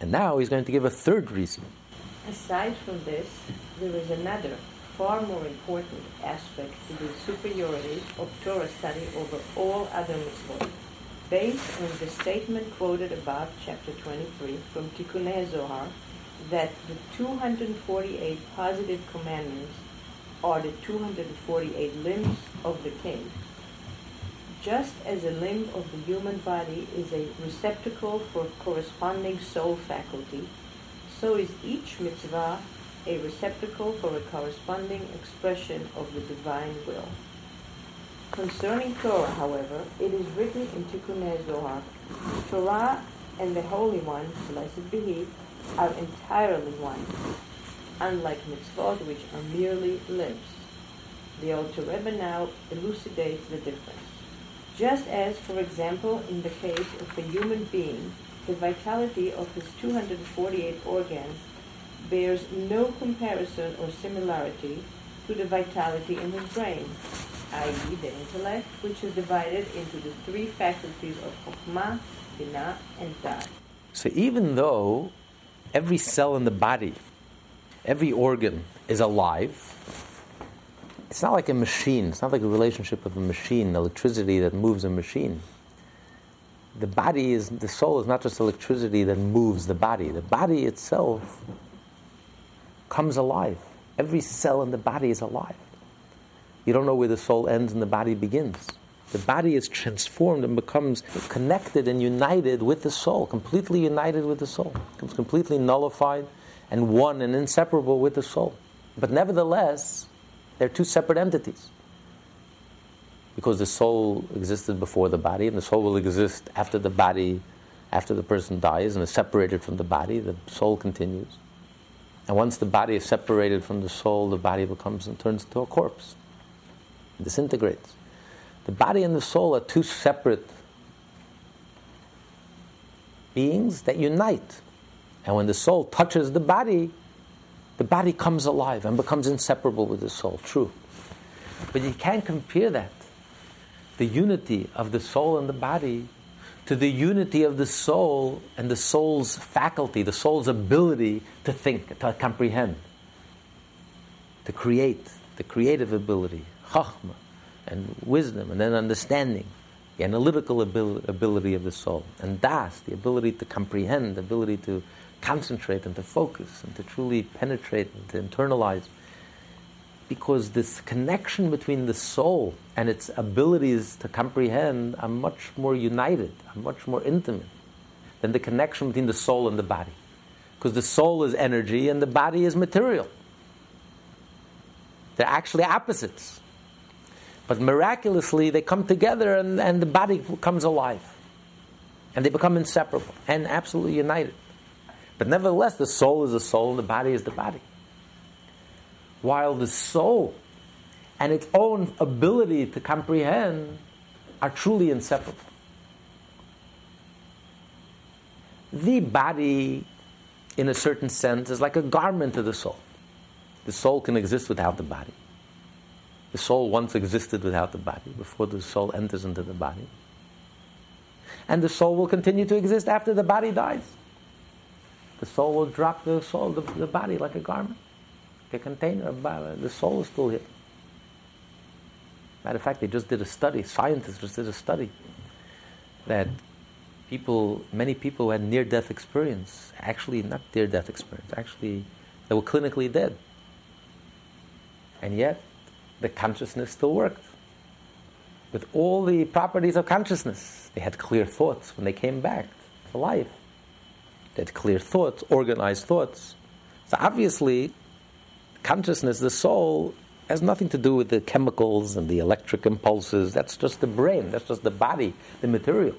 And now he's going to give a third reason. Aside from this, there is another, far more important aspect to the superiority of Torah study over all other mitzvot. Based on the statement quoted above, chapter 23, from Tikkunei Zohar, that the 248 positive commandments are the 248 limbs of the king. Just as a limb of the human body is a receptacle for corresponding soul faculty, so is each mitzvah a receptacle for a corresponding expression of the divine will. Concerning Torah, however, it is written in Tikkunei Zohar, Torah and the Holy One, blessed be He, are entirely one, unlike mitzvot, which are merely limbs. The Alter Rebbe now elucidates the difference. Just as, for example, in the case of a human being, the vitality of his 248 organs bears no comparison or similarity to the vitality in his brain, i.e., the intellect, which is divided into the three faculties of Chokhmah, Binah, and Daat. So even though every cell in the body, every organ is alive. It's not like a machine. It's not like a relationship of a machine, electricity that moves a machine. The body is, the soul is not just electricity that moves the body. The body itself comes alive. Every cell in the body is alive. You don't know where the soul ends and the body begins. The body is transformed and becomes connected and united with the soul, completely united with the soul, becomes completely nullified and one and inseparable with the soul. But nevertheless, they're two separate entities. Because the soul existed before the body, and the soul will exist after the body, after the person dies and is separated from the body, the soul continues. And once the body is separated from the soul, the body becomes and turns into a corpse, it disintegrates. The body and the soul are two separate beings that unite. And when the soul touches the body, the body comes alive and becomes inseparable with the soul. True. But you can't compare that, the unity of the soul and the body, to the unity of the soul and the soul's faculty, the soul's ability to think, to comprehend, to create, the creative ability, chachma and wisdom, and then understanding, the analytical ability of the soul, and das, the ability to comprehend, the ability to concentrate and to focus and to truly penetrate and to internalize. Because this connection between the soul and its abilities to comprehend are much more united, are much more intimate than the connection between the soul and the body. Because the soul is energy and the body is material. They're actually opposites. But miraculously, they come together and, and the body comes alive. And they become inseparable and absolutely united. But nevertheless, the soul is the soul and the body is the body. While the soul and its own ability to comprehend are truly inseparable. The body, in a certain sense, is like a garment to the soul. The soul can exist without the body. The soul once existed without the body before the soul enters into the body. And the soul will continue to exist after the body dies. The soul will drop the soul, the, the body like a garment, a container. The soul is still here. Matter of fact, they just did a study, scientists just did a study that people, many people who had near death experience, actually not near death experience, actually they were clinically dead. And yet, the consciousness still worked. With all the properties of consciousness, they had clear thoughts when they came back to life. They had clear thoughts, organized thoughts. So obviously, consciousness, the soul, has nothing to do with the chemicals and the electric impulses. That's just the brain, that's just the body, the material.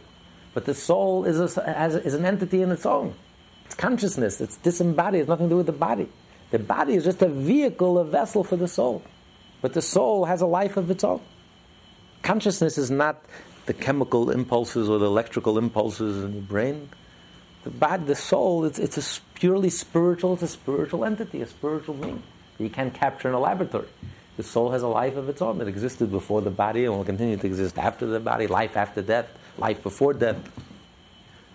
But the soul is, a, has, is an entity in its own. It's consciousness, it's disembodied, it has nothing to do with the body. The body is just a vehicle, a vessel for the soul. But the soul has a life of its own. Consciousness is not the chemical impulses or the electrical impulses in the brain. The body, the soul, it's, it's a purely spiritual, it's a spiritual entity, a spiritual being. You can't capture in a laboratory. The soul has a life of its own that existed before the body and will continue to exist after the body, life after death, life before death.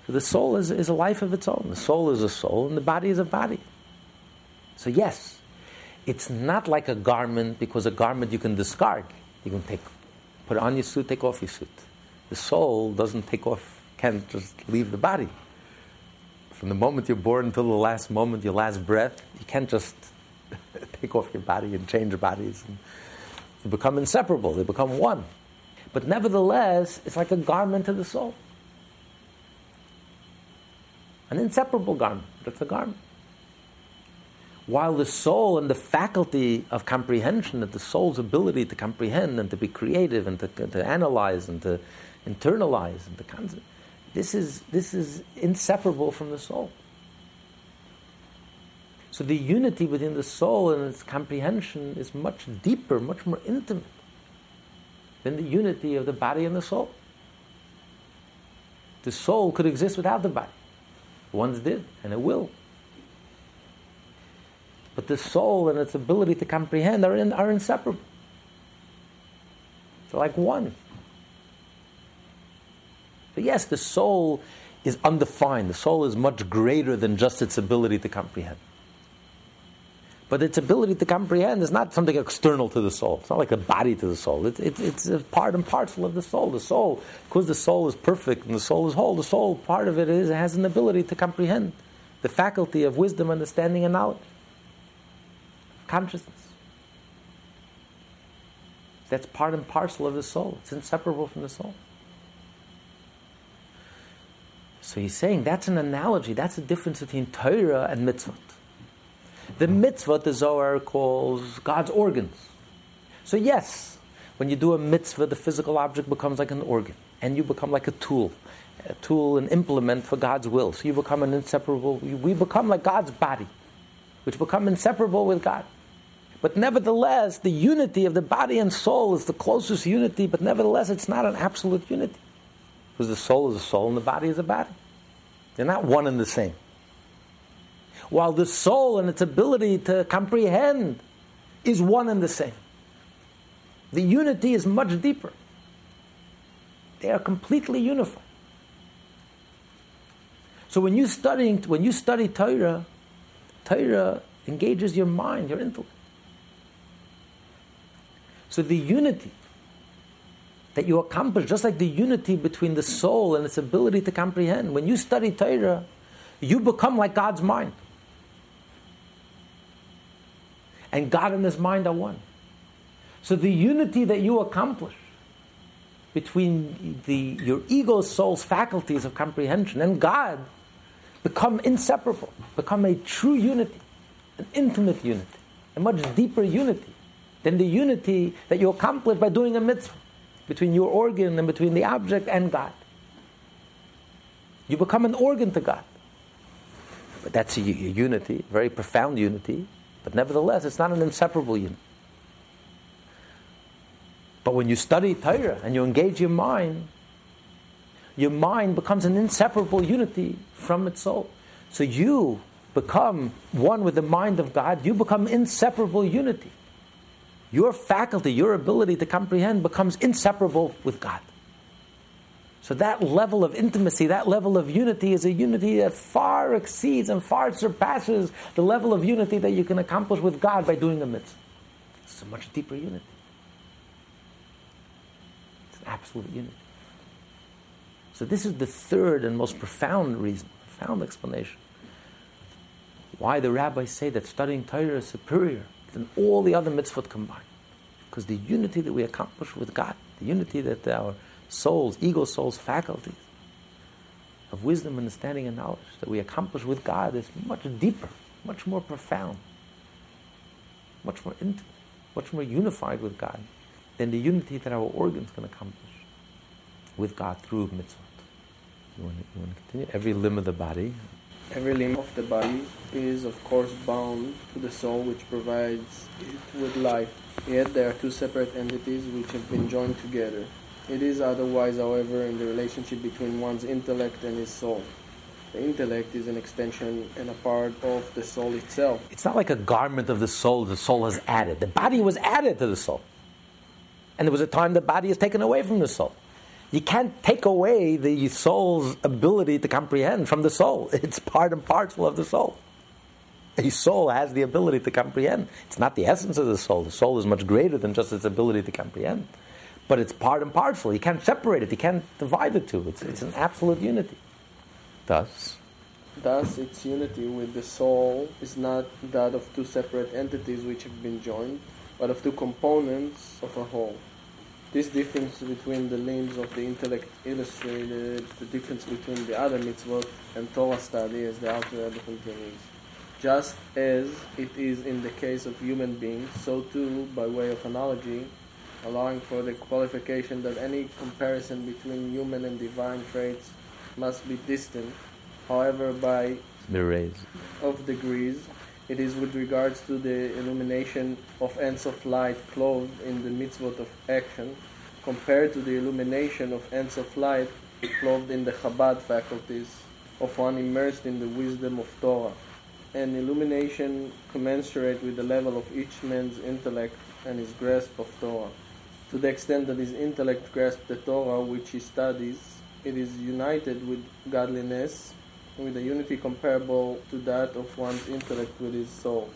So the soul is, is a life of its own. The soul is a soul and the body is a body. So, yes, it's not like a garment because a garment you can discard. You can take, put on your suit, take off your suit. The soul doesn't take off, can't just leave the body. From the moment you're born until the last moment, your last breath, you can't just take off your body and change bodies. And they become inseparable, they become one. But nevertheless, it's like a garment to the soul. An inseparable garment, but it's a garment. While the soul and the faculty of comprehension, that the soul's ability to comprehend and to be creative and to, to analyze and to internalize and to concept, this is, this is inseparable from the soul. So the unity within the soul and its comprehension is much deeper, much more intimate than the unity of the body and the soul. The soul could exist without the body. Once did, and it will. But the soul and its ability to comprehend are, in, are inseparable. They're like one. But yes, the soul is undefined. The soul is much greater than just its ability to comprehend. But its ability to comprehend is not something external to the soul. It's not like a body to the soul. It's, it's, it's a part and parcel of the soul. The soul, because the soul is perfect and the soul is whole, the soul, part of it is, it has an ability to comprehend the faculty of wisdom, understanding, and knowledge. Consciousness. That's part and parcel of the soul. It's inseparable from the soul. So he's saying that's an analogy. That's the difference between Torah and mitzvah. The mitzvah, the Zohar calls God's organs. So, yes, when you do a mitzvah, the physical object becomes like an organ, and you become like a tool, a tool, an implement for God's will. So, you become an inseparable, we become like God's body, which become inseparable with God. But nevertheless, the unity of the body and soul is the closest unity, but nevertheless, it's not an absolute unity. Because the soul is a soul and the body is a body. They're not one and the same while the soul and its ability to comprehend is one and the same. The unity is much deeper. They are completely unified. So when you studying, when you study Torah, Torah engages your mind, your intellect. So the unity that you accomplish, just like the unity between the soul and its ability to comprehend, when you study Torah, you become like God's mind. And God and His mind are one. So the unity that you accomplish between the, your ego soul's faculties of comprehension and God become inseparable, become a true unity, an intimate unity, a much deeper unity than the unity that you accomplish by doing a mitzvah between your organ and between the object and God. You become an organ to God. But that's a, a unity, very profound unity, but nevertheless, it's not an inseparable unity. But when you study Torah and you engage your mind, your mind becomes an inseparable unity from its soul. So you become one with the mind of God, you become inseparable unity. Your faculty, your ability to comprehend becomes inseparable with God. So that level of intimacy, that level of unity is a unity that far exceeds and far surpasses the level of unity that you can accomplish with God by doing a mitzvah. It's a much deeper unity. It's an absolute unity. So this is the third and most profound reason, profound explanation. Why the rabbis say that studying Torah is superior than all the other mitzvot combined. Because the unity that we accomplish with God, the unity that our souls, ego souls, faculties of wisdom, understanding, and knowledge that we accomplish with God is much deeper, much more profound, much more intimate, much more unified with God than the unity that our organs can accomplish with God through mitzvot. You want, to, you want to continue? Every limb of the body. Every limb of the body is, of course, bound to the soul which provides it with life. Yet there are two separate entities which have been joined together. It is otherwise, however, in the relationship between one's intellect and his soul. The intellect is an extension and a part of the soul itself. It's not like a garment of the soul the soul has added. The body was added to the soul. And there was a time the body is taken away from the soul. You can't take away the soul's ability to comprehend from the soul. It's part and parcel of the soul. A soul has the ability to comprehend. It's not the essence of the soul. The soul is much greater than just its ability to comprehend but it's part and parcel. You can't separate it. You can't divide the two. It's, it's an absolute unity. Thus, Thus, its unity with the soul is not that of two separate entities which have been joined, but of two components of a whole. This difference between the limbs of the intellect illustrated the difference between the other mitzvot and Torah study as the Alter Rebbe continues. Just as it is in the case of human beings, so too, by way of analogy, allowing for the qualification that any comparison between human and divine traits must be distant. However, by the of degrees, it is with regards to the illumination of Ein Sof light clothed in the mitzvot of action, compared to the illumination of Ein Sof light clothed in the Chabad faculties of one immersed in the wisdom of Torah, an illumination commensurate with the level of each man's intellect and his grasp of Torah. To the extent that his intellect grasps the Torah which he studies, it is united with godliness, with a unity comparable to that of one's intellect with his soul.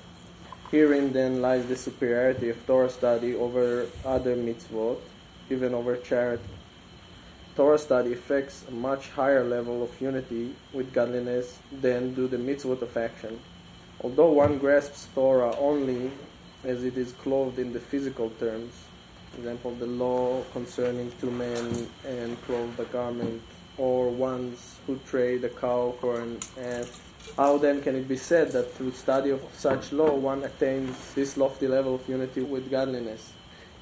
Herein then lies the superiority of Torah study over other mitzvot, even over charity. Torah study affects a much higher level of unity with godliness than do the mitzvot of action. Although one grasps Torah only as it is clothed in the physical terms, example, the law concerning two men and clothe the garment, or ones who trade a cow for an ass. How then can it be said that through study of such law one attains this lofty level of unity with godliness?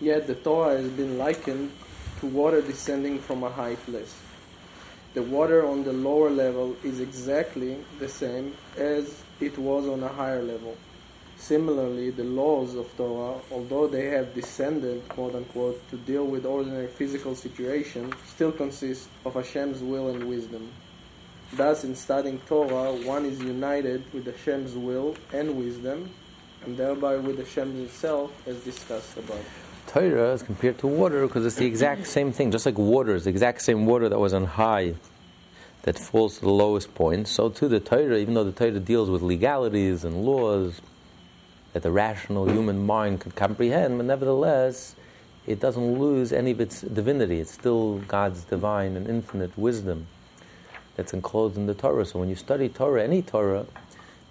Yet the Torah has been likened to water descending from a high place. The water on the lower level is exactly the same as it was on a higher level. Similarly, the laws of Torah, although they have descended, quote unquote, to deal with ordinary physical situations, still consist of Hashem's will and wisdom. Thus, in studying Torah, one is united with Hashem's will and wisdom, and thereby with Hashem himself, as discussed above. Torah is compared to water because it's the exact same thing, just like water is the exact same water that was on high that falls to the lowest point. So too the Torah, even though the Torah deals with legalities and laws, that the rational human mind could comprehend, but nevertheless, it doesn't lose any of its divinity. It's still God's divine and infinite wisdom that's enclosed in the Torah. So when you study Torah, any Torah,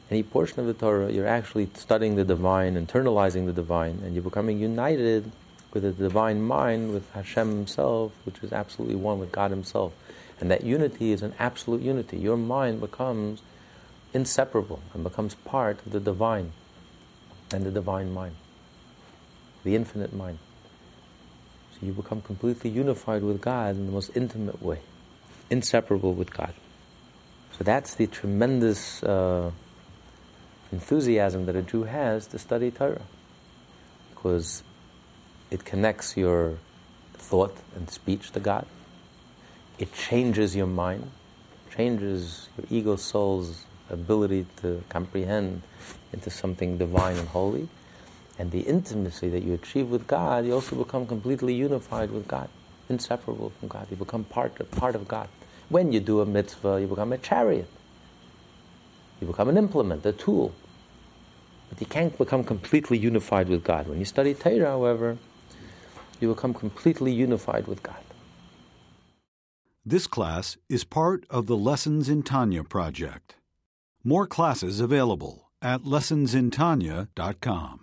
any portion of the Torah, you're actually studying the divine, internalizing the divine, and you're becoming united with the divine mind, with Hashem Himself, which is absolutely one with God Himself. And that unity is an absolute unity. Your mind becomes inseparable and becomes part of the divine and the divine mind. the infinite mind. So you become completely unified with God in the most intimate way, inseparable with God. So that's the tremendous uh, enthusiasm that a Jew has to study Torah, because it connects your thought and speech to God. It changes your mind, changes your ego soul's ability to comprehend into something divine and holy. And the intimacy that you achieve with God, you also become completely unified with God, inseparable from God. You become part of, part of God. When you do a mitzvah, you become a chariot. You become an implement, a tool. But you can't become completely unified with God. When you study Torah, however, you become completely unified with God. This class is part of the Lessons in Tanya project. More classes available at lessonsintanya.com.